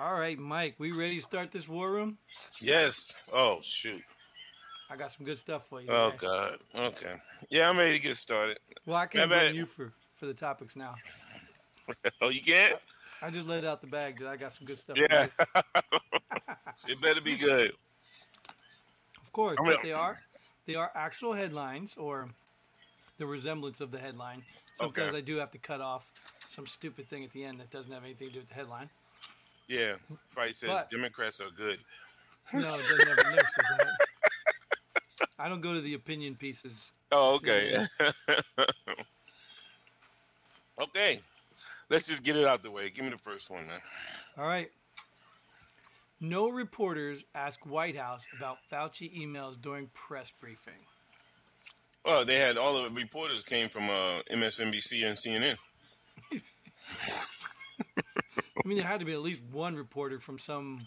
All right, Mike, we ready to start this war room? Yes. Oh shoot. I got some good stuff for you. Oh today. god. Okay. Yeah, I'm ready to get started. Well, I can't blame man. you for, for the topics now. Oh, you can't? I just let out the bag, dude. I got some good stuff. Yeah. it better be good. Of course, I mean- but they are they are actual headlines or the resemblance of the headline. Sometimes Okay. I do have to cut off some stupid thing at the end that doesn't have anything to do with the headline. Yeah. Probably says But- Democrats are good. No, it doesn't have never says that. I don't go to the opinion pieces. Oh, okay. okay. Let's just get it out the way. Give me the first one, man. All right. No reporters ask White House about Fauci emails during press briefing. Well, they had all the reporters came from uh, MSNBC and CNN. I mean, there had to be at least one reporter from some.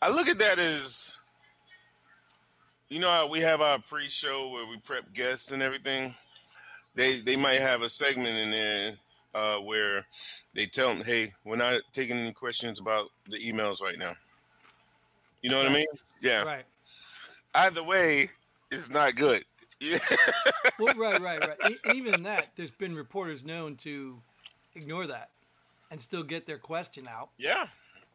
I look at that as, you know, how we have our pre-show where we prep guests and everything. They they might have a segment in there uh, where they tell them, "Hey, we're not taking any questions about the emails right now." You know what I mean? Yeah. Right. Either way, it's not good. Yeah. Well, right, right, right. E- Even that, there's been reporters known to ignore that and still get their question out. yeah.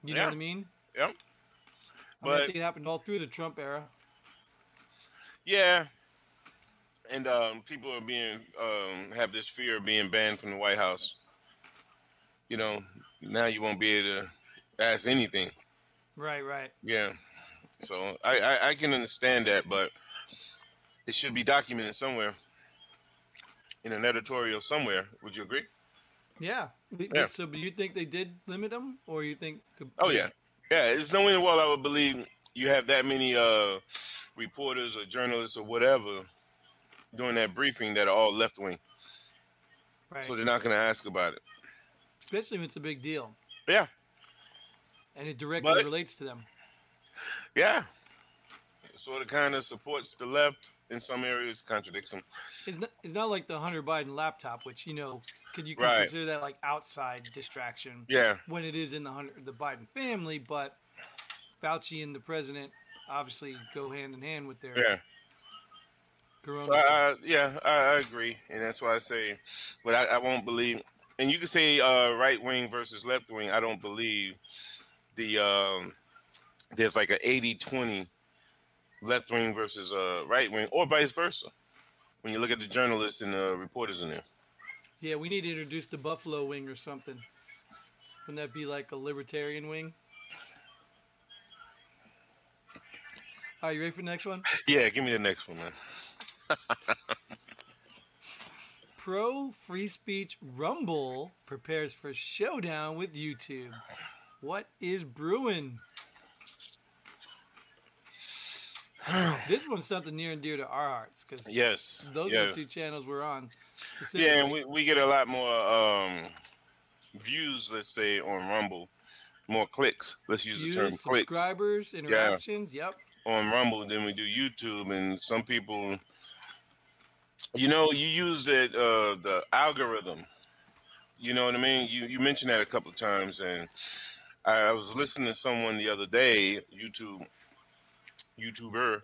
You know Yeah. what I mean? Yep. I, mean, I But think it happened all through the Trump era. yeah. And um, people are being um, have this fear of being banned from the White House. You know, now you won't be able to ask anything. Right, right. Yeah. So I, I, I can understand that, but it should be documented somewhere in an editorial somewhere. Would you agree? Yeah. Yeah. So, you think they did limit them, or you think? The, Oh yeah. Yeah. There's no way in the world I would believe you have that many uh, reporters or journalists or whatever doing that briefing that are all left wing. right. So they're not going to ask about it. Especially when it's a big deal Yeah. and it directly But- relates to them. Yeah. Sort of kind of supports the left in some areas, contradicts them. It's not. It's not like the Hunter Biden laptop, which you know, could you Right. consider that like outside distraction? Yeah. When it is in the Hunter, the Biden family, but Fauci and the president obviously go hand in hand with their Yeah. corona. So I, I, yeah, I, I agree, and that's why I say, but I, I won't believe. And you can say uh, right wing versus left wing. I don't believe the um, there's like a 80-20 left wing versus uh, right wing, or vice versa. When you look at the journalists and the reporters in there, yeah, we need to introduce the Buffalo wing or something. Wouldn't that be like a libertarian wing? All right, you ready for the next one? yeah. Give me the next one, man. Pro free speech Rumble prepares for showdown with YouTube. What is brewing? This one's something near and dear to our hearts because Yes, those yeah. are the two channels we're on. Yeah, and we, we get a lot more um, views, let's say, on Rumble, more clicks. Let's use Views, the term clicks. subscribers, interactions. Yep. on Rumble than we do YouTube, and some people, you know, you use that uh, the algorithm. You know what I mean? You you mentioned that a couple of times, and I, I was listening to someone the other day, YouTube YouTuber,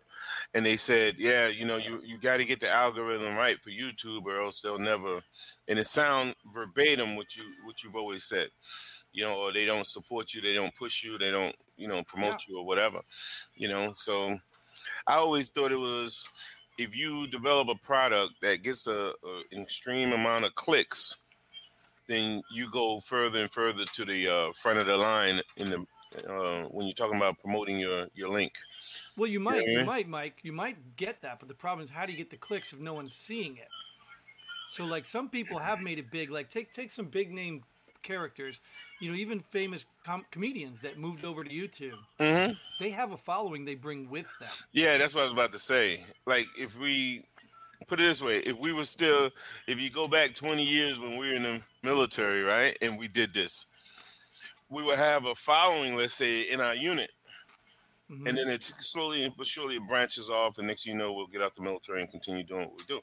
and they said, yeah, you know, you you got to get the algorithm right for YouTube, or else they'll never. And it sound verbatim what you what you've always said. You know, or they don't support you, they don't push you, they don't, you know, promote you or whatever you know so i always thought it was if you develop a product that gets a, a extreme amount of clicks then you go further and further to the uh, front of the line in the uh, when you're talking about promoting your your link Well, you might, Yeah. you might, Mike, you might get that, but the problem is, how do you get the clicks if no one's seeing it? So, like, some people have made it big. Like, take take some big name characters, you know, even famous com- comedians that moved over to YouTube. mm-hmm. They have a following they bring with them. yeah that's what i was about to say like if we put it this way if we were still if you go back 20 years when we were in the military right and we did this we would have a following let's say in our unit Mhm. and then it slowly but surely it branches off, and next thing you know, we'll get out the military and continue doing what we do.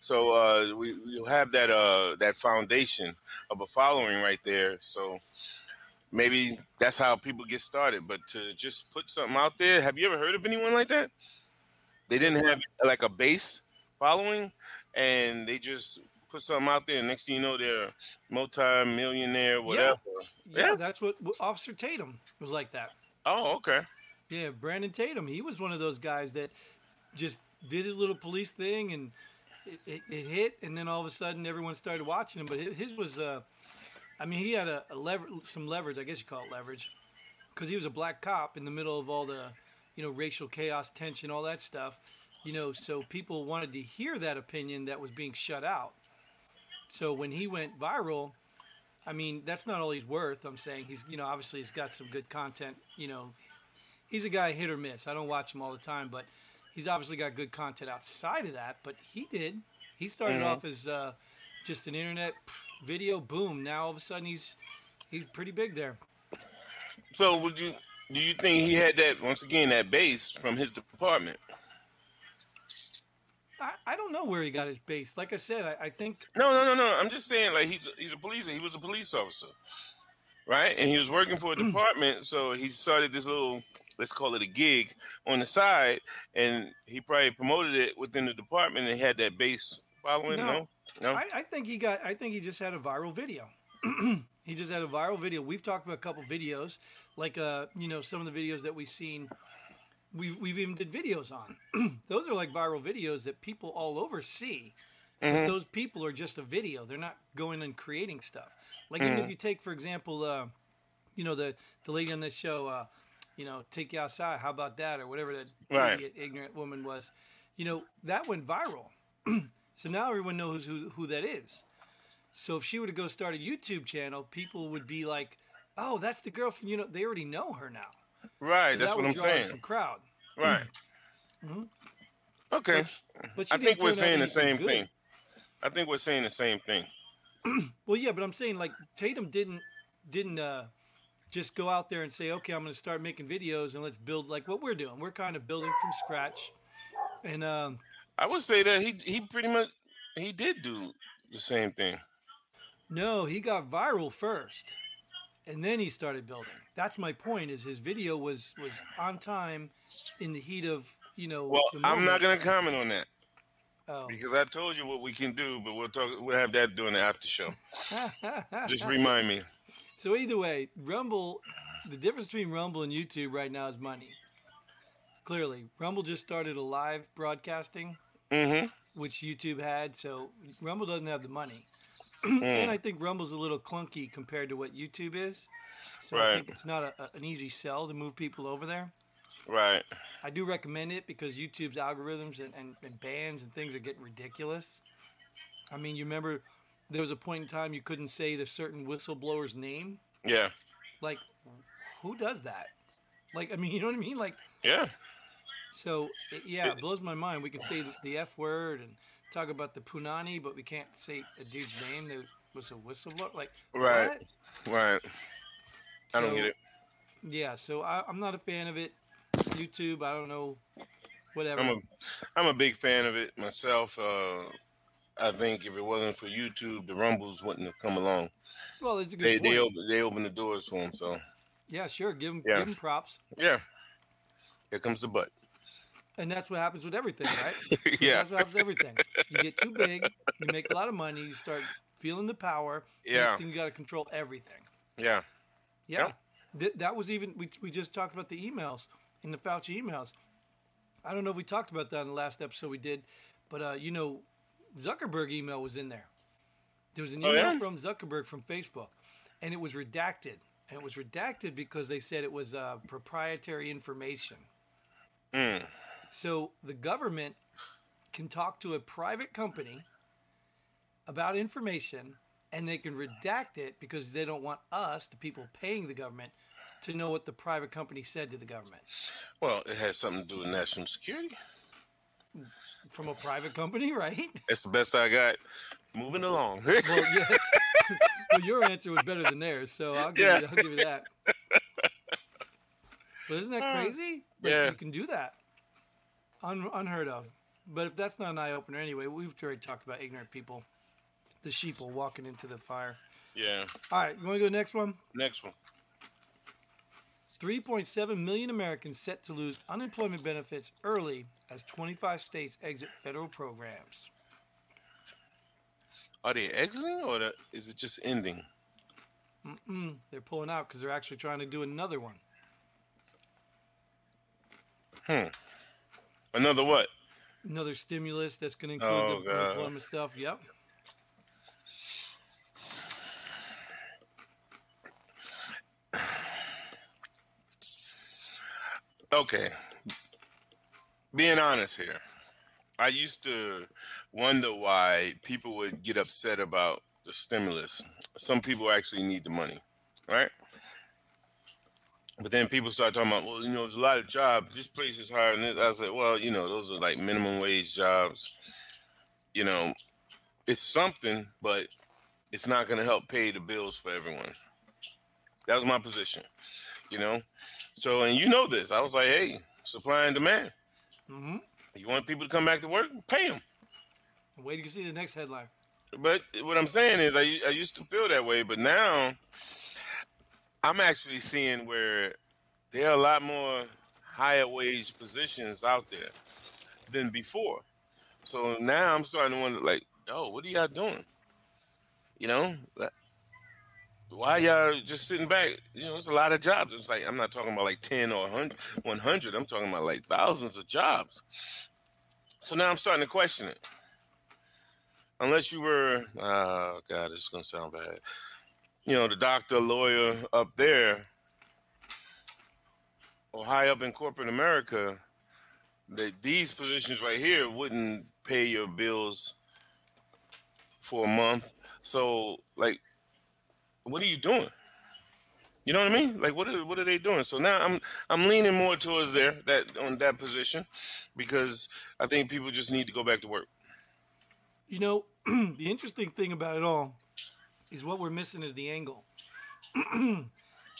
So uh, we we'll have that uh, that foundation of a following right there. So maybe that's how people get started. But to just put something out there, have you ever heard of anyone like that? They didn't have like a base following, and they just put something out there, and next thing you know, they're multi-millionaire, whatever. yeah, yeah. that's what what Officer Tatum was like that. Oh, okay. Yeah, Brandon Tatum. He was one of those guys that just did his little police thing and it, it, it hit, and then all of a sudden everyone started watching him. But his was, uh, I mean, he had a, a lever, some leverage. I guess you call it leverage, because he was a black cop in the middle of all the, you know, racial chaos, tension, all that stuff. You know, so people wanted to hear that opinion that was being shut out. So when he went viral, I mean, that's not all he's worth. I'm saying he's, you know, obviously he's got some good content. You know, he's a guy hit or miss. I don't watch him all the time, but he's obviously got good content outside of that. But he did. He started Mhm. off as uh, just an internet video boom. Now all of a sudden he's he's pretty big there. So would you do you think he had that once again that base from his department? I, I don't know where he got his base. Like I said, I, I think No, no, no, no. I'm just saying like he's he's a police he was a police officer. Right? And he was working for a Mm. department, so he started this little let's call it a gig on the side and he probably promoted it within the department and had that base following. No. No. No? I, I think he got. I think he just had a viral video. he just had a viral video. We've talked about a couple videos, like uh, you know, some of the videos that we've seen. We've we've even did videos on. those are like viral videos that people all over see. Mhm. those people are just a video. They're not going and creating stuff. Like even Mhm. if you take, for example, uh, you know, the the lady on this show, uh, you know, take you outside. How about that, or whatever that Right. ignorant woman was. You know, that went viral. so now everyone knows who who that is. So if she were to go start a YouTube channel, people would be like, "Oh, that's the girl from you know." They already know her now. Right, So that's that what I'm saying. Some crowd. Right. Mhm. Okay. But I think we're saying the same good. thing. I think we're saying the same thing. Well, yeah, but I'm saying like Tatum didn't didn't uh, just go out there and say, okay, I'm going to start making videos and let's build like what we're doing. We're kind of building from scratch, and um, I would say that he he pretty much he did do the same thing. no, he got viral first, and then he started building. That's my point. Is his video was was on time, in the heat of you know. Well, the I'm not gonna comment on that Oh. because I told you what we can do, but we'll talk. We'll have that during the after show. Just remind me. So either way, Rumble, the difference between Rumble and YouTube right now is money. Clearly, Rumble just started a live broadcasting, Mm-hmm. which YouTube had, so Rumble doesn't have the money. and I think Rumble's a little clunky compared to what YouTube is. So I think it's not a, a- an easy sell to move people over there. Right. I do recommend it because YouTube's algorithms and, and, and bans and things are getting ridiculous. I mean, you remember there was a point in time you couldn't say the certain whistleblower's name? Yeah. Like, who does that? Like, I mean, you know what I mean? Like, Yeah. so it, yeah, it blows my mind. We can say the, the F word and talk about the punani, but we can't say a dude's name that was a whistleblower. Like, Right. what? Right. I don't So, get it. Yeah, so I, I'm not a fan of it. YouTube, I don't know, whatever. I'm a I'm a big fan of it myself. Uh, I think if it wasn't for YouTube, the Rumbles wouldn't have come along. well, it's a good They point. they open they open the doors for them. So Yeah, sure. Give him, Yeah. give him props. yeah, here comes the butt. And that's what happens with everything, right? So yeah. That's what happens with everything. You get too big, you make a lot of money, you start feeling the power. Yeah. Next thing you got to control everything. Yeah. Yeah. Th- that was even, we, we just talked about the emails in the Fauci emails. I don't know if we talked about that in the last episode we did, but, uh, you know, Zuckerberg email was in there. There was an Oh, email yeah? from Zuckerberg from Facebook, and it was redacted. And it was redacted because they said it was uh, proprietary information. Mm. So the government can talk to a private company about information and they can redact it because they don't want us, the people paying the government, to know what the private company said to the government. Well, it has something to do with national security. From a private company, right? That's the best I got. Moving along. Well, yeah. well your answer was better than theirs, so I'll give, Yeah. you, I'll give you that. But isn't that Uh, crazy? Like, yeah. You can do that. Un- unheard of. But if that's not an eye opener anyway, we've already talked about ignorant people. The sheeple walking into the fire. Yeah. All right, you want to go to the next one? Next one. 3.7 million Americans set to lose unemployment benefits early as 25 states exit federal programs. Are they exiting or is it just ending? Mm, they're pulling out because they're actually trying to do another one. Hmm. Another what? Another stimulus that's going to include Oh, the God. unemployment stuff. Yep. Okay. Being honest here, I used to wonder why people would get upset about the stimulus. Some people actually need the money, right? But then people start talking about, well, you know, there's a lot of jobs. This place is hiring. This. I said, well, you know, those are like minimum wage jobs. You know, it's something, but it's not going to help pay the bills for everyone. That was my position, you know. So, and you know this. I was like, hey, supply and demand. hmm You want people to come back to work? Pay them. Wait you see the next headline. But what I'm saying is, I, I used to feel that way, but now I'm actually seeing where there are a lot more higher wage positions out there than before. So now I'm starting to wonder, like, oh, what are y'all doing? You know, why y'all just sitting back? You know, it's a lot of jobs. It's like I'm not talking about like 10 or 100, 100. I'm talking about like thousands of jobs. So now I'm starting to question it unless you were oh god this is gonna sound bad you know the doctor lawyer up there or high up in corporate america that these positions right here wouldn't pay your bills for a month so like what are you doing you know what i mean like what are, what are they doing so now i'm i'm leaning more towards there that on that position because i think people just need to go back to work You know, the interesting thing about it all is what we're missing is the angle. I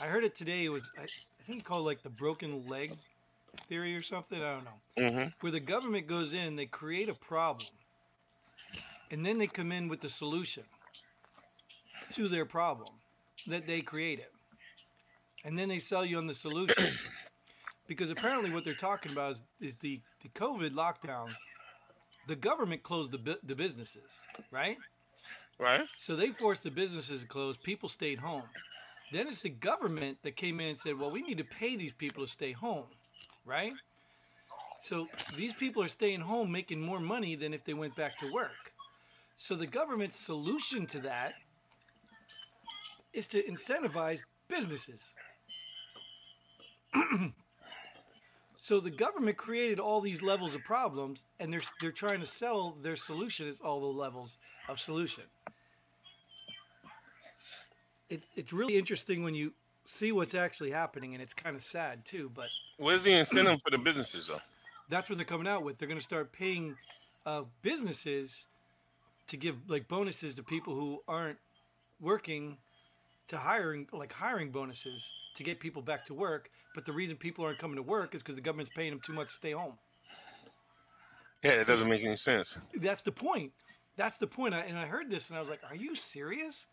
heard it today. It was I, I think called like the broken leg theory or something. I don't know. mm-hmm. Where the government goes in, they create a problem, and then they come in with the solution to their problem that they created, and then they sell you on the solution. because apparently, what they're talking about is, is the the COVID lockdown. The government closed the bu- the businesses, right? right So they forced the businesses to close. People stayed home. Then it's the government that came in and said, well, we need to pay these people to stay home, right? So these people are staying home making more money than if they went back to work. So the government's solution to that is to incentivize businesses. so the government created all these levels of problems and they're they're trying to sell their solution as all the levels of solution. It's it's really interesting when you see what's actually happening and it's kind of sad too, but Where's the incentive for the businesses though? that's what they're coming out with. They're going to start paying uh, businesses to give like bonuses to people who aren't working to hiring like hiring bonuses to get people back to work. But the reason people aren't coming to work is because the government's paying them too much to stay home. Yeah, it doesn't make any sense. That's the point. That's the point. I, and I heard this and I was like, "Are you serious?"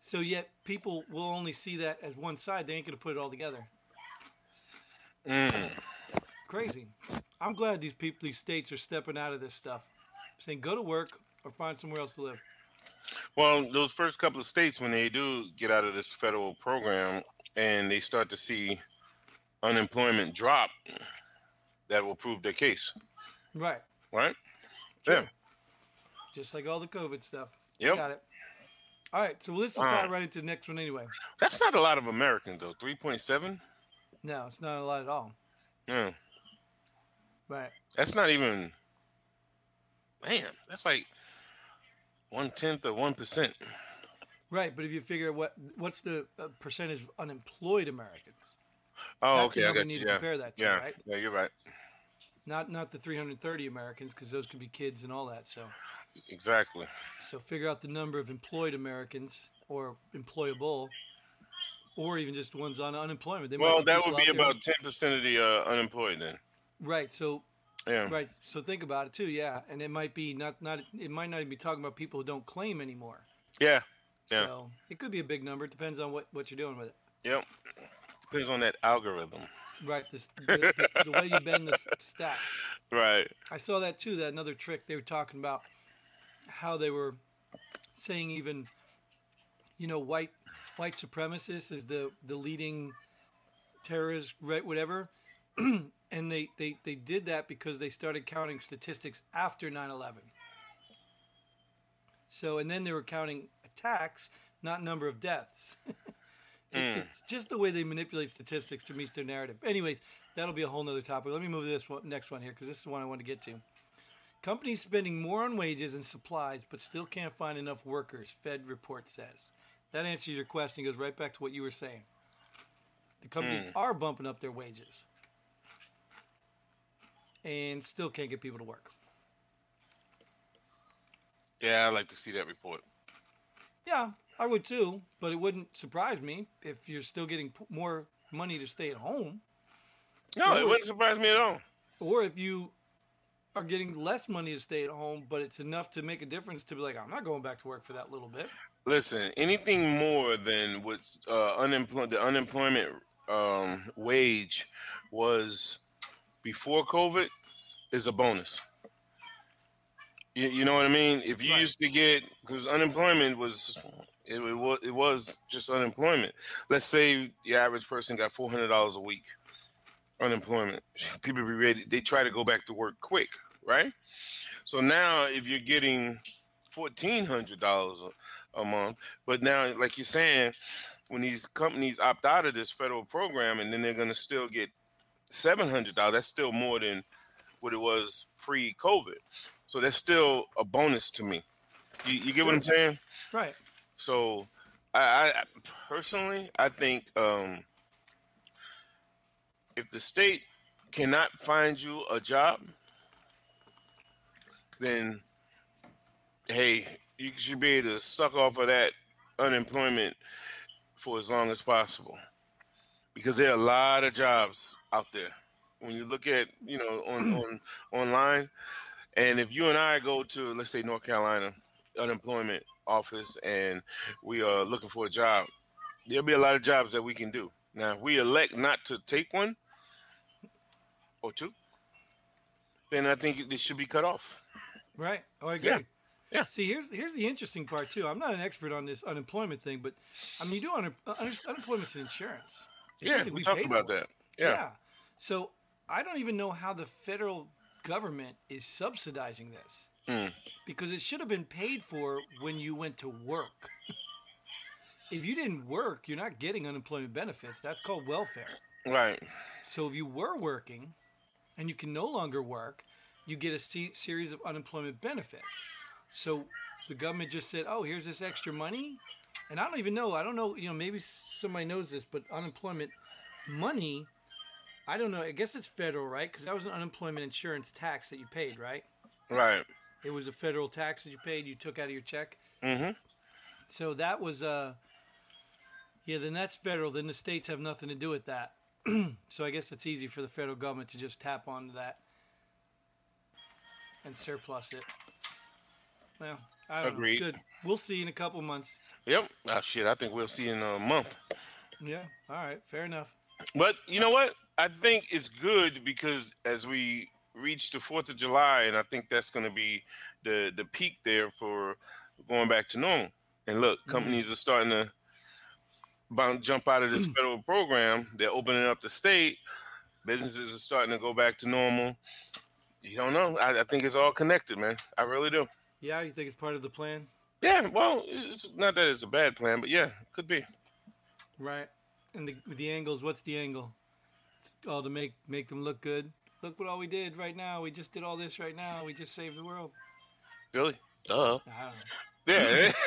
So yet people will only see that as one side. They ain't to put it all together. Mm. Crazy. I'm glad these people, these states, are stepping out of this stuff, saying go to work or find somewhere else to live. Well, those first couple of states, when they do get out of this federal program and they start to see unemployment drop, that will prove their case, Right. right? Yeah. Just like all the COVID stuff. Yep. Got it. All right. So let's tie Alright. right into the next one anyway. That's not a lot of Americans though. Three point seven. No, it's not a lot at all. Yeah. Right. That's not even. Man, that's like one tenth of one percent. Right. But if you figure what what's the uh, percentage of unemployed Americans, Oh, That's okay, I got you you. need to Yeah, compare that to, yeah, right? yeah. You're right. not not the 330 Americans, because those could be kids and all that. So Exactly. so figure out the number of employed Americans or employable, or even just ones on unemployment. They Well, that would be about ten percent of the uh, unemployed then. right. So Yeah. right. So think about it too. Yeah, and it might be not not it might not even be talking about people who don't claim anymore. Yeah. Yeah. So it could be a big number. It depends on what what you're doing with it. Yep. Depends on that algorithm. Right. This, the, the, the way you bend the stats. Right. I saw that too. That another trick they were talking about how they were saying even, you know, white white supremacists is the the leading terrorist, right? Whatever. and they, they they did that because they started counting statistics after 9/11. So and then they were counting attacks, not number of deaths. It- mm. It's just the way they manipulate statistics to meet their narrative. Anyways, that'll be a whole nother topic. Let me move to this one, next one here because this is the one I want to get to. Companies spending more on wages and supplies, but still can't find enough workers. Fed report says. That answers your question. Goes right back to what you were saying. The companies mm. are bumping up their wages, and still can't get people to work. Yeah, I'd like to see that report. Yeah, I would too, but it wouldn't surprise me if you're still getting p- more money to stay at home. No, it wouldn't surprise me at all. or if you are getting less money to stay at home, but it's enough to make a difference to be like, I'm not going back to work for that little bit. Listen, anything more than what's uh, unemployment, the unemployment um, wage was before COVID is a bonus. You, you know what I mean? If you Right. used to get because unemployment was it, it was it was just unemployment. Let's say the average person got four hundred dollars a week unemployment. People be ready. They try to go back to work quick, right? So now if you're getting fourteen hundred dollars a month. But now, like you're saying, when these companies opt out of this federal program, and then they're going to still get seven hundred dollars, that's still more than what it was pre-COVID. So that's still a bonus to me. You, you get what I'm saying? Right. So, I, I personally, I think um, if the state cannot find you a job, then hey, you should be able to suck off of that unemployment for as long as possible, because there are a lot of jobs out there. When you look at you know on on online, and if you and I go to let's say North Carolina unemployment office and we are looking for a job, there'll be a lot of jobs that we can do. Now, if we elect not to take one or two, then I think this should be cut off. Right. Oh, I agree. Yeah. Yeah. See, here's here's the interesting part too. I'm not an expert on this unemployment thing, but I mean, you do under, uh, under, unemployment's insurance. It's Yeah, something we talked about that. Yeah. So I don't even know how the federal government is subsidizing this Mm. because it should have been paid for when you went to work. if you didn't work, you're not getting unemployment benefits. That's called welfare. Right. So if you were working and you can no longer work, you get a series of unemployment benefits. So the government just said, "Oh, here's this extra money," and I don't even know. I don't know. You know, maybe somebody knows this, but unemployment money. I don't know. I guess it's federal, right? Because that was an unemployment insurance tax that you paid, right? Right. It was a federal tax that you paid. You took out of your check. Mm-hmm. So that was uh yeah, then that's federal. Then the states have nothing to do with that. so I guess it's easy for the federal government to just tap onto that and surplus it. Well, I don't Agreed. know. Good. We'll see in a couple months. Yep. Oh shit. I think we'll see in a month. Yeah. All right. Fair enough. But you know what? I think it's good because as we reach the Fourth of July, and I think that's going to be the the peak there for going back to normal. And look, mm-hmm. companies are starting to bound, jump out of this mm. federal program. They're opening up the state. Businesses are starting to go back to normal. You don't know. I, I think it's all connected, man. I really do. Yeah, you think it's part of the plan? Yeah. Well, it's not that it's a bad plan, but yeah, could be. Right. And the the angles, what's the angle? All to make make them look good. Look what all we did right now. We just did all this right now. We just saved the world. Really? Duh. I. Yeah.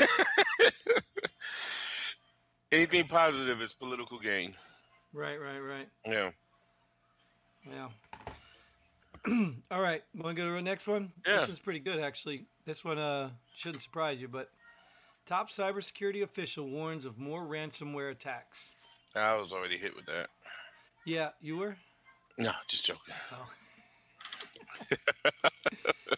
Anything positive is political gain. Right, right, right. Yeah. Yeah. All right, want to go to the next one? Yeah. This one's pretty good, actually. This one uh, shouldn't surprise you, but top cybersecurity official warns of more ransomware attacks. I was already hit with that. Yeah, you were. No, just joking.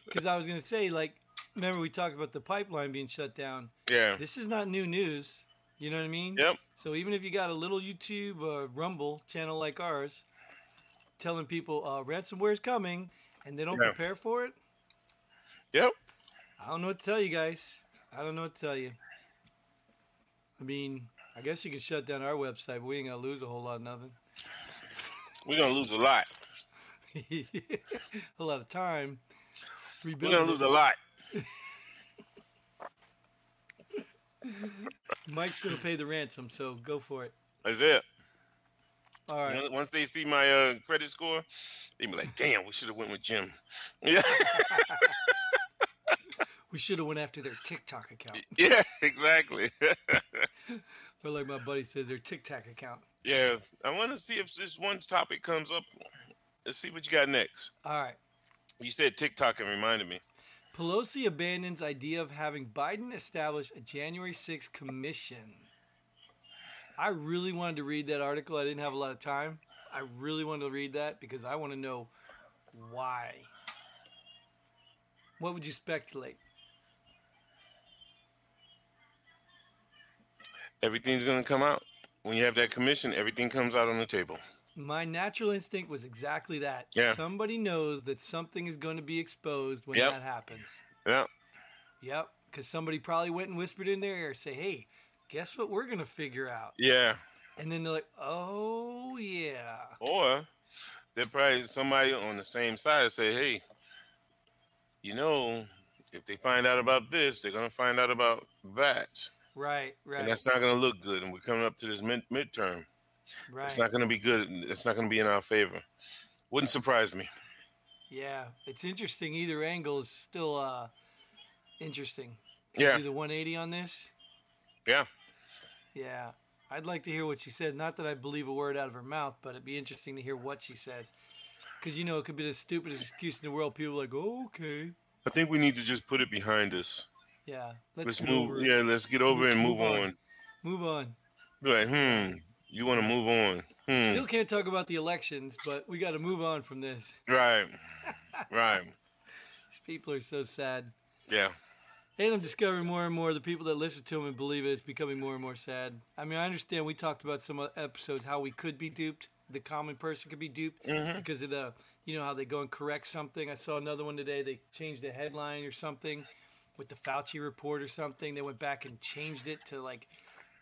Because I was gonna say, like, remember we talked about the pipeline being shut down. Yeah. This is not new news. You know what I mean? Yep. So even if you got a little YouTube or Rumble channel like ours, telling people uh, ransomware is coming, and they don't Yeah. prepare for it, Yep. I don't know what to tell you guys. I don't know what to tell you. I mean, I guess you can shut down our website, but we ain't gonna lose a whole lot of nothing. We're gonna lose a lot. a lot of time. We're gonna lose a lot. Mike's gonna pay the ransom, so go for it. That's it. All right. Once- Once they see my uh, credit score, they be like, "Damn, we should have went with Jim." Yeah. We should have went after their TikTok account, yeah. Exactly. Or like my buddy says, their TikTok account. yeah. I want to see if this one topic comes up. Let's see what you got next. All right. You said TikTok and reminded me. Pelosi abandons idea of having Biden establish a January 6th commission. I really wanted to read that article. I didn't have a lot of time. I really wanted to read that because I want to know why. What would you speculate? Everything's gonna come out when you have that commission. Everything comes out on the table. My natural instinct was exactly that. Yeah. Somebody knows that something is going to be exposed when Yep. that happens. Yeah. Yep. Because somebody probably went and whispered in their ear, say, hey, guess what we're going to figure out? Yeah. And then they're like, oh, yeah. Or there probably somebody on the same side say, "Hey, you know, if they find out about this, they're gonna find out about that, Right, right, and that's not gonna look good. And we're coming up to this mid- midterm. right. It's not gonna be good. It's not gonna be in our favor. Wouldn't surprise me. Yeah, it's interesting. Either angle is still uh, interesting. Yeah. Do the 180 on this? Yeah. Yeah. I'd like to hear what she said. Not that I believe a word out of her mouth, but it'd be interesting to hear what she says. Because, you know, it could be the stupidest excuse in the world. People are like, oh, okay. I think we need to just put it behind us. Yeah. Let's, Let's move. over. Yeah, let's get over it and move Move on. on. Move on. Like, hmm, you want to move on? Hmm. Still can't talk about the elections, but we got to move on from this. Right. Right. These people are so sad. Yeah. And I'm discovering more and more the people that listen to them and believe it, it's becoming more and more sad. I mean, I understand we talked about some episodes how we could be duped. The common person could be duped Mhm. because of the, you know, how they go and correct something. I saw another one today. They changed the headline or something with the Fauci report or something. They went back and changed it to like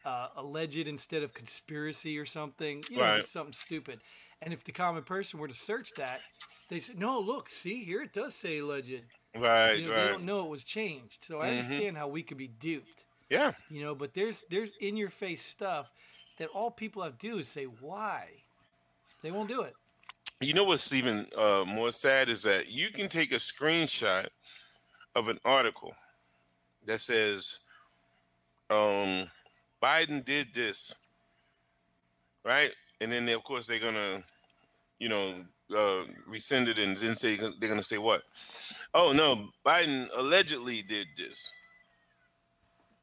uh, alleged instead of conspiracy or something. You know, Right. just something stupid. And if the common person were to search that, they said, no, look, see, here it does say alleged. Right. You know, they don't know it was changed. So I Mhm. understand how we could be duped. Yeah. You know, but there's there's in your face stuff that all people have to do is say why. They won't do it. You know what's even uh, more sad is that you can take a screenshot of an article that says, um, Biden did this, right? And then, they, of course, they're going to, you know, uh, rescind it and then say, they're going to say what? Oh, no, Biden allegedly did this.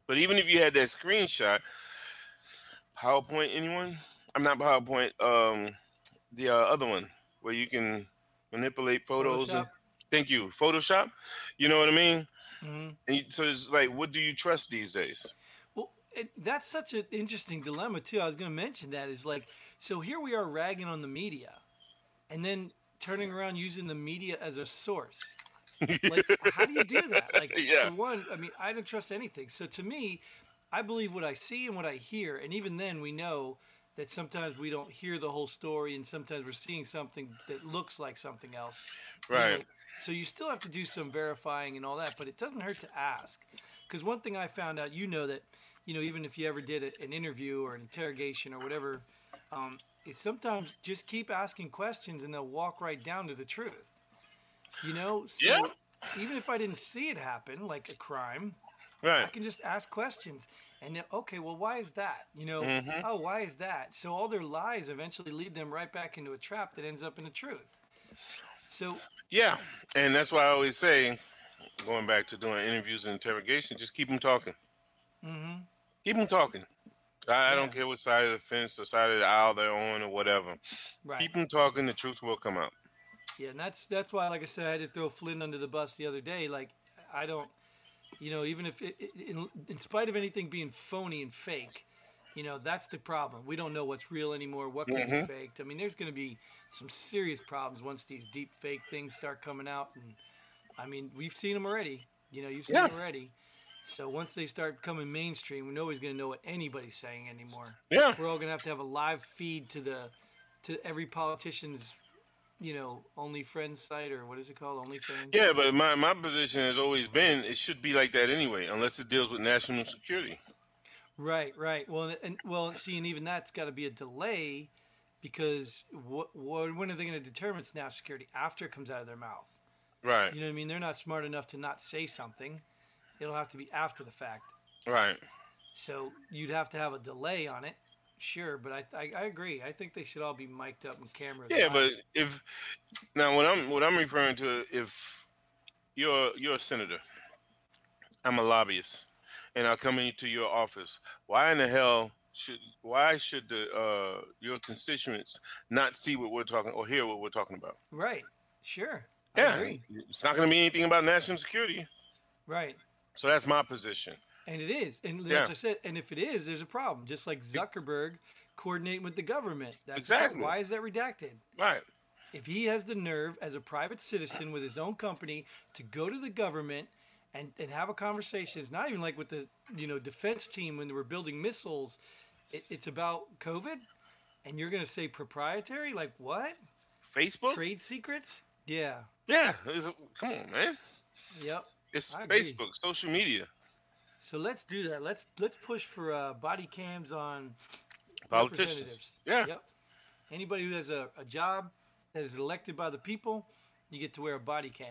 But even if you had that screenshot, PowerPoint, anyone? I'm not PowerPoint. Um, the uh, other one where you can manipulate photos. And, Photoshop? Thank you, Photoshop. You know what I mean? hmm And so it's like, what do you trust these days? Well, it, that's such an interesting dilemma too. I was going to mention that is like, so here we are ragging on the media, and then turning around using the media as a source. Like, how do you do that? Like, Yeah. for one, I mean, I don't trust anything. So to me, I believe what I see and what I hear, and even then, we know that sometimes we don't hear the whole story, and sometimes we're seeing something that looks like something else. you know. Right. So you still have to do some verifying and all that, but it doesn't hurt to ask. Because one thing I found out, you know that, you know, even if you ever did a- an interview or an interrogation or whatever, um, it's sometimes just keep asking questions and they'll walk right down to the truth. You know, so Yeah. even if I didn't see it happen, like a crime, I can just ask questions. And then, okay, well, why is that? You know, Mhm. oh, why is that? So all their lies eventually lead them right back into a trap that ends up in the truth. So Yeah. And that's why I always say, going back to doing interviews and interrogation, just keep them talking. hmm Keep them talking. I, I Yeah. don't care what side of the fence or side of the aisle they're on or whatever. Right. Keep them talking. The truth will come out. Yeah, and that's that's why, like I said, I had to throw Flynn under the bus the other day. Like, I don't, you know, even if it, in, in spite of anything being phony and fake, you know, that's the problem. We don't know what's real anymore. What can Mhm. be faked? I mean, there's going to be some serious problems once these deep fake things start coming out. And I mean, we've seen them already. You know, you've seen Yeah. them already. So once they start coming mainstream, nobody's going to know what anybody's saying anymore. Yeah. We're all going to have to have a live feed to the to every politician's you know, only friends site or what is it called? Only friends. Yeah, but my, my position has always been it should be like that anyway, unless it deals with national security. Right, right. Well, and, and well, see, and even that's got to be a delay because what, what when are they going to determine it's national security after it comes out of their mouth? Right. You know what I mean? They're not smart enough to not say something. It'll have to be after the fact. Right. So you'd have to have a delay on it. Sure, but I, I, I agree. I think they should all be mic'd up and cameras. Yeah, but if now what I'm what I'm referring to if you're you're a senator, I'm a lobbyist, and I come into your office, why in the hell should why should the uh your constituents not see what we're talking or hear what we're talking about? right, sure. I Yeah, agree. it's not going to be anything about national security. Right. So that's my position. And it is. And Yeah. as I said, and if it is, there's a problem. Just like Zuckerberg coordinating with the government. That's Exactly. Why is that redacted? Right. If he has the nerve as a private citizen with his own company to go to the government and, and have a conversation, it's not even like with the you know defense team when they were building missiles. It, it's about COVID, and you're gonna say proprietary? Like what? Facebook. Trade secrets? Yeah. Yeah. come on, man. Yep. It's I agree. Facebook, social media, So let's do that. Let's let's push for uh, body cams on politicians. Yeah. Yep. Anybody who has a, a job that is elected by the people, you get to wear a body cam.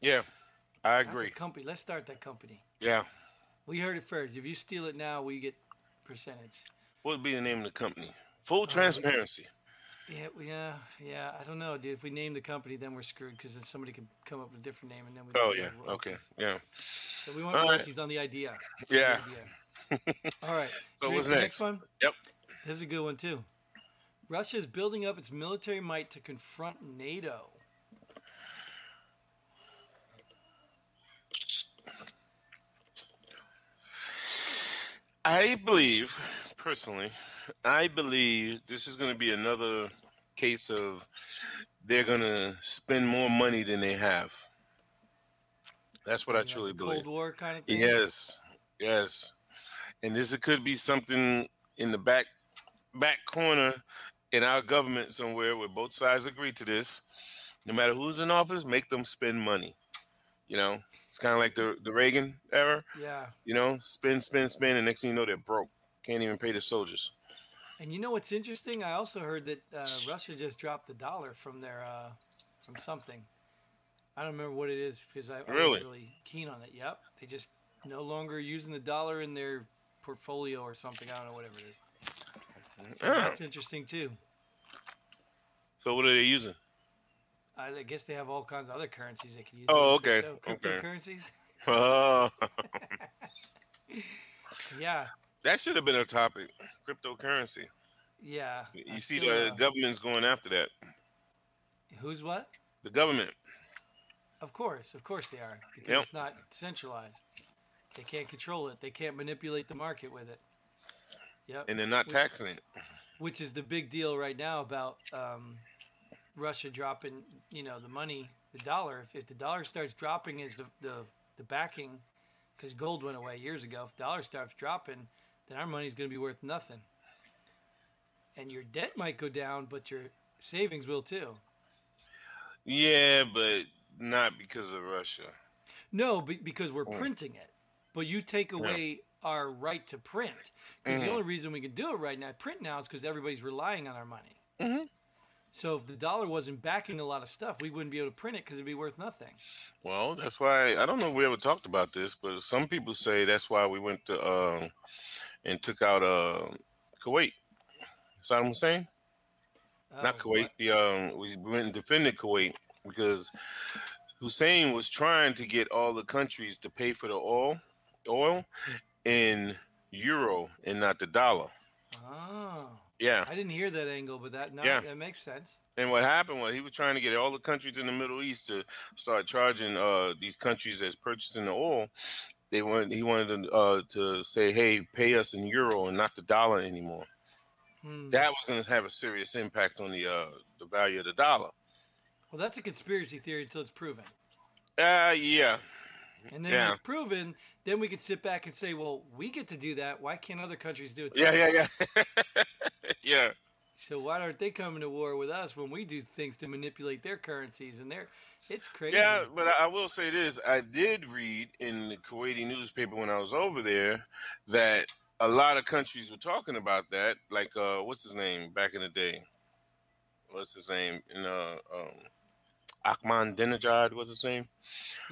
Yeah. I That's agree. a company. Let's start that company. Yeah. We heard it first. If you steal it now, we get percentage. What would be the name of the company? Full transparency. Yeah, yeah, uh, yeah. I don't know, dude. If we name the company, then we're screwed because then somebody could come up with a different name, and then we. Oh yeah. Okay. Yeah. So we want All right. royalties on the idea. Yeah. The idea. All right. So what's the next? one? Yep. This is a good one too. Russia is building up its military might to confront NATO. I believe, personally, I believe this is going to be another case of they're to spend more money than they have. That's what I truly believe. Cold War kind of thing. Yes, yes, and this could be something in the back back corner in our government somewhere where both sides agree to this. No matter who's in office, make them spend money. You know, it's kind of like the the Reagan era. Yeah. You know, spend, spend, spend, and next thing you know, they're broke. Can't even pay the soldiers. And you know what's interesting? I also heard that uh, Russia just dropped the dollar from their uh, from something. I don't remember what it is because I, I Really? was really keen on it. Yep, they just no longer using the dollar in their portfolio or something. I don't know whatever it is. So that's interesting too. So what are they using? I, I guess they have all kinds of other currencies they can use. Oh, okay, okay. Cryptocurrencies. Oh, Yeah, that should have been a topic. Cryptocurrency. yeah. I You see, the government's going after that. who's what? The government. Of course, of course they are, because Yep. it's not centralized. They can't control it. They can't manipulate the market with it. Yep. and they're not Which- taxing it. Which is the big deal right now about um, Russia dropping, you know, the money, the dollar. If, if the dollar starts dropping is the the, the backing, because gold went away years ago. If the dollar starts dropping, then our money's going to be worth nothing. And your debt might go down, but your savings will too. Yeah, but not because of Russia. No, be, because we're Mm. printing it. But you take away our right to print. Because Mhm. the only reason we can do it right now, print now, is because everybody's relying on our money. Mhm. So if the dollar wasn't backing a lot of stuff, we wouldn't be able to print it because it'd be worth nothing. Well, that's why I don't know if we ever talked about this, but some people say that's why we went to uh, and took out uh, Kuwait. Saddam Hussein, not Oh, Kuwait. what? The um, we went and defended Kuwait because Hussein was trying to get all the countries to pay for the oil, oil, and euro and not the dollar. Oh, Yeah. I didn't hear that angle, but that no, Yeah. that makes sense. And what happened was he was trying to get all the countries in the Middle East to start charging uh, these countries that's purchasing the oil. They wanted he wanted to, uh, to say, "Hey, pay us in euro and not the dollar anymore." Hmm. That was going to have a serious impact on the uh, the value of the dollar. Well, that's a conspiracy theory until it's proven. Uh, yeah, And then Yeah. when it's proven, then we could sit back and say, well, we get to do that. Why can't other countries do it? yeah, yeah, yeah, yeah. So why aren't they coming to war with us when we do things to manipulate their currencies and their? It's crazy. Yeah, but I will say this: I did read in the Kuwaiti newspaper when I was over there that a lot of countries were talking about that. Like, uh, what's his name back in the day? What's his name? In uh, um, Ahmadinejad, what's his name?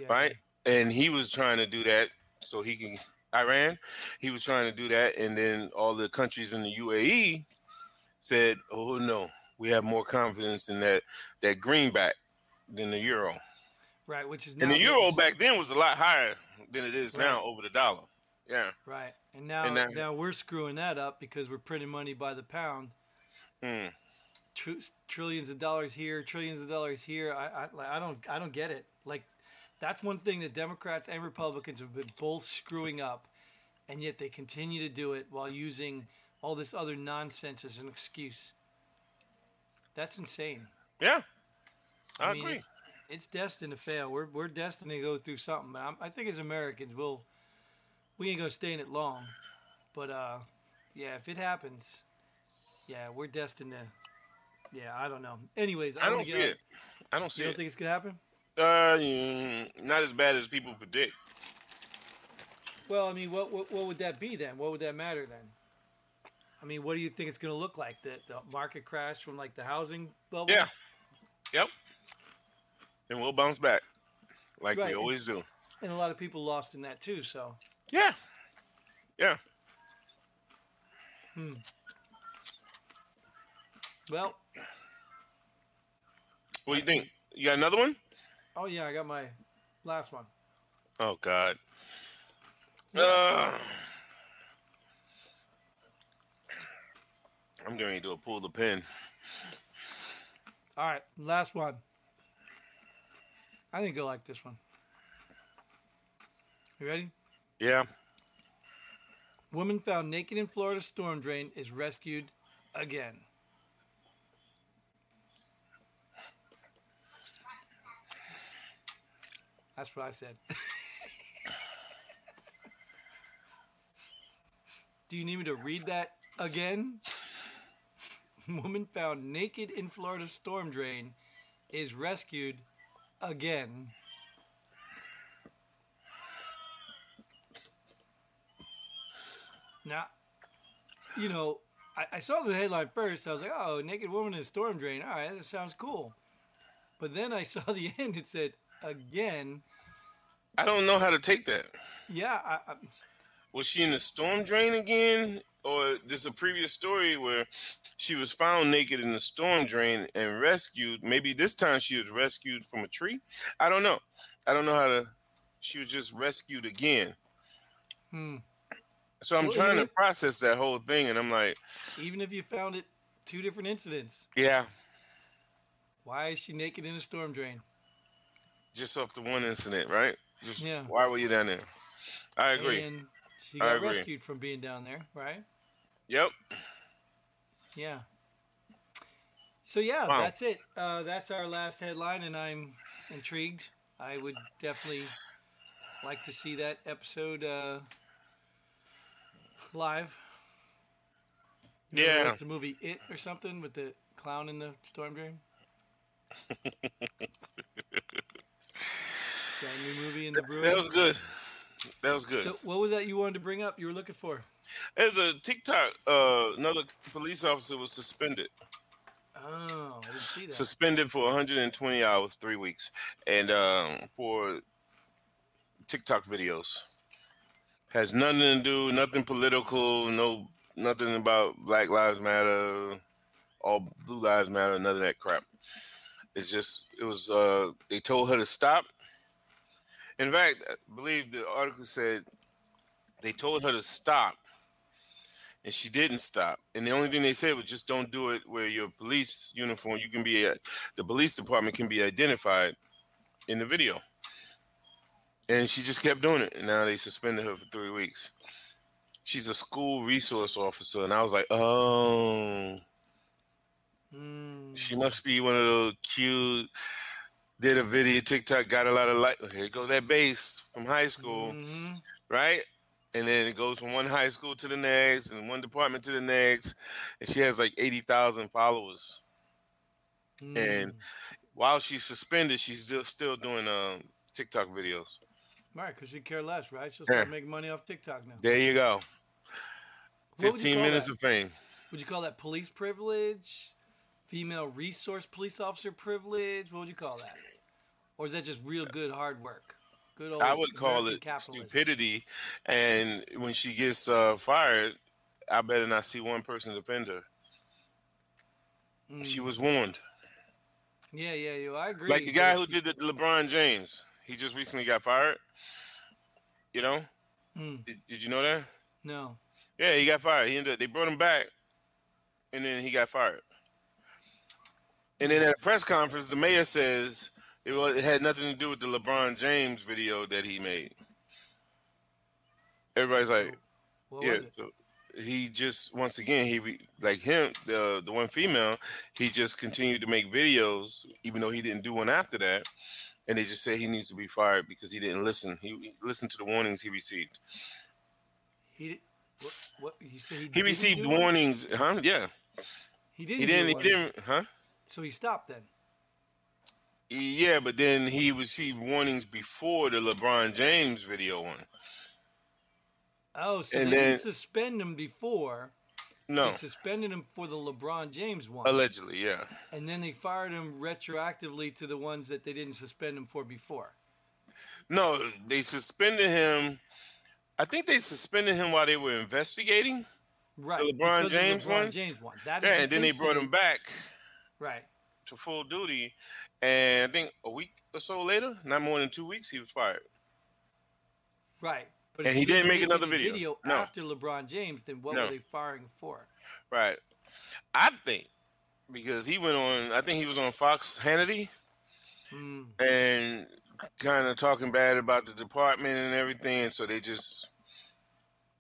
Yeah. Right, and he was trying to do that so he can Iran. He was trying to do that, and then all the countries in the UAE said, "Oh no, we have more confidence in that that greenback than the euro." Right, which is And the euro back then was a lot higher than it is now over the dollar. Yeah. Right, and now And now- now we're screwing that up because we're printing money by the pound. Hmm. Tr- trillions of dollars here, trillions of dollars here. I, I like, I don't I don't get it. Like that's one thing that Democrats and Republicans have been both screwing up, and yet they continue to do it while using all this other nonsense as an excuse. That's insane. Yeah. I, mean, agree. It's, it's destined to fail. We're we're destined to go through something. But I think as Americans, we'll we ain't gonna stay in it long. But uh, yeah, if it happens, yeah, we're destined to. Yeah, I don't know. Anyways, I I'm don't see it. I don't see. It. You don't it. think it's gonna happen? Uh, not as bad as people predict. Well, I mean, what, what what would that be then? What would that matter then? I mean, what do you think it's gonna look like? The the market crash from like the housing bubble? Yeah. Yep. And we'll bounce back, like Right. we always do. And a lot of people lost in that too. So Yeah. Yeah. Hmm. well, What do you think? You got another one? oh yeah, I got my last one. Oh God. Uh, I'm going to do a pull the pin. All right, last one. I think you'll like this one. You ready? Yeah. Woman found naked in Florida storm drain is rescued again. That's what I said. Do you need me to read that again? Woman found naked in Florida storm drain is rescued again. Now, you know, I, I saw the headline first. I was like, oh, naked woman in storm drain. All right, that sounds cool. But then I saw the end. It said, again. I don't know how to take that. Yeah, I, I, Was she in the storm drain again? Or this a previous story where she was found naked in the storm drain and rescued? Maybe this time she was rescued from a tree? I don't know. I don't know how to. She was just rescued again. hmm. So I'm Well, trying to process that whole thing, and I'm like, even if you found it two different incidents, yeah, why is she naked in a storm drain? just off the one incident, right? Just Yeah. why were you down there? I agree. And she got rescued from being down there, right? Yep. Yeah. So yeah, Wow. that's it. Uh, that's our last headline, and I'm intrigued. I would definitely like to see that episode uh, live. You know, Yeah. like the movie It or something with the clown in the storm drain. that new movie in the brewery. That was good. That was good. So what was that you wanted to bring up? You were looking for? As a TikTok, uh, another police officer was suspended. Oh, I didn't see that. Suspended for 120 hours, three weeks, and um, for TikTok videos. Has nothing to do, nothing political, no, nothing about Black Lives Matter, all Blue Lives Matter, none of that crap. It's just, it was, uh, they told her to stop. In fact, I believe the article said they told her to stop and she didn't stop. And the only thing they said was just don't do it where your police uniform, you can be at the police department can be identified in the video. And she just kept doing it. And now they suspended her for three weeks. She's a school resource officer. And I was like, oh, Mm. she must be one of those cute, did a video, TikTok, got a lot of like, here goes that bass from high school, Mhm. right? And then it goes from one high school to the next and one department to the next. And she has like 80,000 followers. And Mm. while she's suspended, she's still still doing um TikTok videos. Right, because she care less, right? She'll Yeah. making money off TikTok now. There you go. What would you 15 minutes that? of fame. Would you call that police privilege? Female resource police officer privilege? What would you call that? Or is that just real good hard work? Good old I would call American it capitalism. stupidity. And when she gets uh, fired, I better not see one person defend her. She Mm. was warned. Yeah, yeah, yeah. I agree. Like the guy who did the LeBron James, he just recently got fired. You know? Mm, Did, did you know that? no. Yeah, he got fired. He ended up, they brought him back, and then he got fired. And then at a press conference, the mayor says it, was, it had nothing to do with the LeBron James video that he made. Everybody's like, What yeah. So he just once again he like him the the one female he just continued to make videos even though he didn't do one after that, and they just say he needs to be fired because he didn't listen. He, he listened to the warnings he received. He what, what you said he He received warnings, huh? Yeah. He didn't. He didn't. He didn't. Huh? So he stopped then. Yeah, but then he received warnings before the LeBron James video one. Oh, so And they then- didn't suspend him before. No, They suspended him for the LeBron James one, allegedly, yeah. and then they fired him retroactively to the ones that they didn't suspend him for before. No, they suspended him. I think they suspended him while they were investigating. Right. The LeBron because of the James LeBron one? James one. That Yeah, and then they brought him back Right. to full duty. And I think a week or so later, not more than two weeks, he was fired. Right. But And he didn't make another a video. No. after LeBron James, then what No. were they firing for? Right. I think because he went on, I think he was on Fox Hannity Hmm. and kind of talking bad about the department and everything. So they just,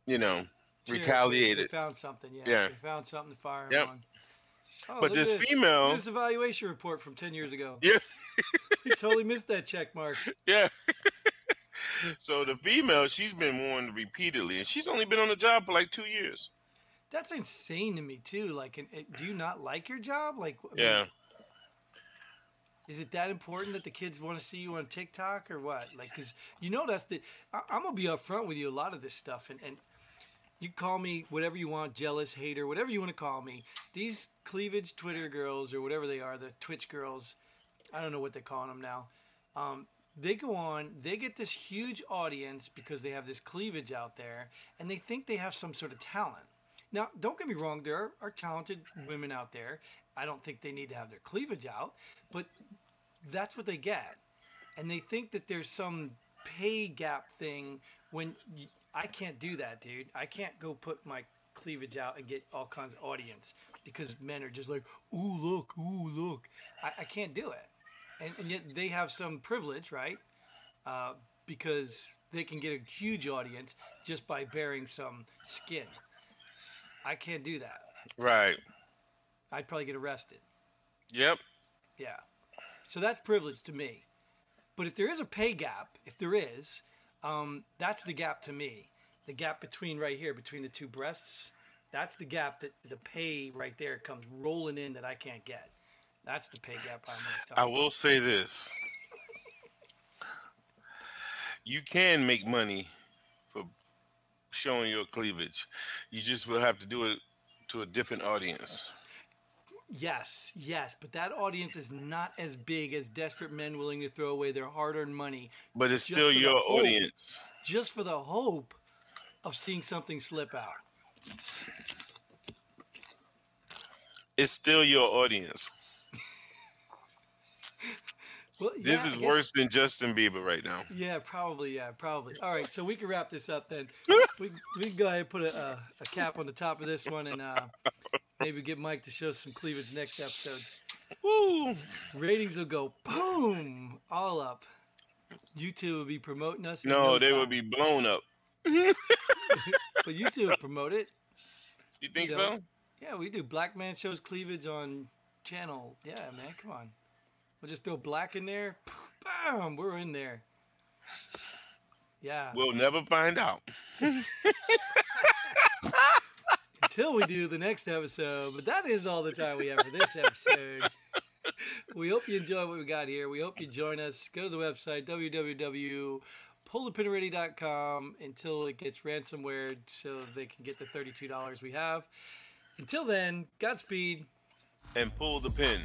you know, Sure, They retaliated. found something. Yeah. Yeah. They found something to fire him Yep. on. Oh, But look this female- This evaluation report from ten years ago. Yeah. he totally missed that check mark. Yeah. so the female, she's been warned repeatedly, and she's only been on the job for like two years. That's insane to me too. Like, and- and do you not like your job? Like, I mean, Yeah. Is it that important that the kids want to see you on TikTok or what? Like, cause you know that's the. I, I'm gonna be upfront with you a lot of this stuff, and and you call me whatever you want, jealous, hater, whatever you want to call me. These cleavage Twitter girls or whatever they are, the Twitch girls, I don't know what they're calling them now. Um, they go on, they get this huge audience because they have this cleavage out there, and they think they have some sort of talent. Now, don't get me wrong, there are, are talented women out there. I don't think they need to have their cleavage out, but that's what they get. And they think that there's some pay gap thing when I can't do that, dude. I can't go put my cleavage out and get all kinds of audience because men are just like, ooh, look, ooh, look. I, I can't do it. And, and yet they have some privilege, right? Uh, because they can get a huge audience just by bearing some skin. I can't do that. Right. I'd probably get arrested. Yep. Yeah. So that's privilege to me. But if there is a pay gap, if there is, um, that's the gap to me. The gap between right here, between the two breasts, that's the gap that the pay right there comes rolling in that I can't get. That's the pay gap I'm going to I will say this. You can make money for showing your cleavage. You just will have to do it to a different audience. Yes, yes, but that audience is not as big as desperate men willing to throw away their hard-earned money But it's still your hope. audience. just for the hope of seeing something slip out. It's still your audience. Well, This yeah, I is worse than Justin Bieber right now. Yeah, probably. Yeah, probably. All right, so we can wrap this up then. We, we can go ahead and put a, a, a cap on the top of this one, and uh, maybe get Mike to show some cleavage next episode. Woo! Ratings will go boom, all up. YouTube will be promoting us. in No, they time. would be blown up. But you will promote it. You think You so? Yeah, we do. Black man shows cleavage on channel. Yeah, man, come on. We'll just throw black in there. Bam, we're in there. Yeah. We'll never find out. until we do the next episode. But that is all the time we have for this episode. we hope you enjoy what we got here. We hope you join us. Go to the website www.pullthepinready.com until it gets ransomware so they can get the $32 we have. Until then, Godspeed. And pull the pin.